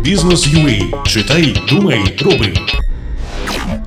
Бізнес UA. Читай, думай, роби.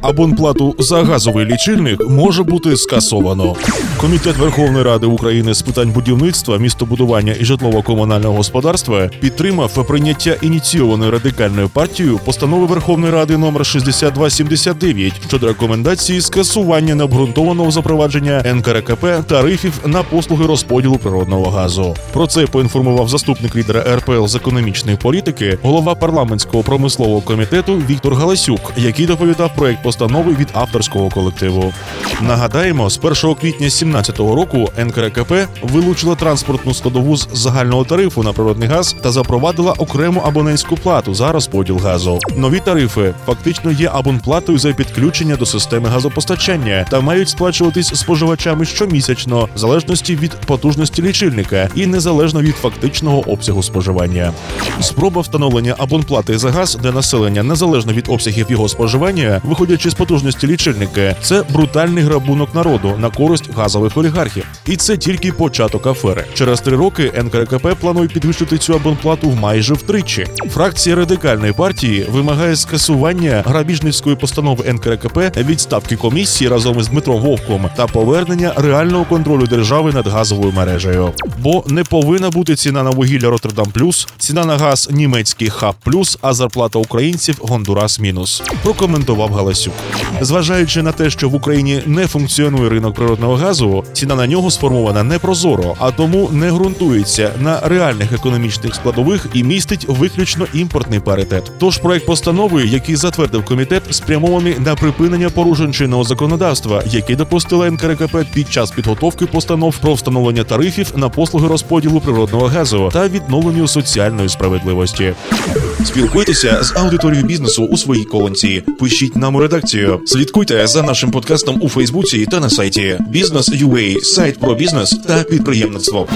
Абонплату за газовий лічильник може бути скасовано. Комітет Верховної Ради України з питань будівництва, містобудування і житлово-комунального господарства підтримав прийняття ініційованої радикальною партією постанови Верховної Ради номер 6279 щодо рекомендації скасування необґрунтованого запровадження НКРКП тарифів на послуги розподілу природного газу. Про це поінформував заступник лідера РПЛ з економічної політики, голова парламентського промислового комітету Віктор Галасюк, який доповідав проект постанови від авторського колективу. Нагадаємо, з 1 квітня 2017 року НКРКП вилучила транспортну складову з загального тарифу на природний газ та запровадила окрему абонентську плату за розподіл газу. Нові тарифи фактично є абонплатою за підключення до системи газопостачання та мають сплачуватись споживачами щомісячно, в залежності від потужності лічильника і незалежно від фактичного обсягу споживання. Спроба встановлення абонплати за газ для населення незалежно від обсягів його споживання, виходячи з потужності лічильника, це брутальний грабунок народу на користь газових олігархів. І це тільки початок афери. Через три роки НКРКП планує підвищити цю абонплату майже втричі. Фракція радикальної партії вимагає скасування грабіжницької постанови НКРКП, відставки комісії разом із Дмитром Вовком та повернення реального контролю держави над газовою мережею. Бо не повинна бути ціна на вугілля Роттердам плюс, ціна на газ німецький хаб плюс, а зарплата українців Гондурас мінус. Прокоментував Галасюк. Зважаючи на те, що в Україні не функціонує ринок природного газу, ціна на нього сформована не прозоро, а тому не ґрунтується на реальних економічних складових і містить виключно імпортний паритет. Тож проект постанови, який затвердив комітет, спрямований на припинення порушень чинного законодавства, яке допустила НКРКП під час підготовки постанов про встановлення тарифів на послуги розподілу природного газу та відновленню соціальної справедливості. Спілкуйтеся з аудиторією бізнесу у своїй колонці. Пишіть нам у редакцію. Слідкуйте за нашим подкастом у Фейсбуці та на сайті Бізнес.UA, сайт про бізнес та підприємництво.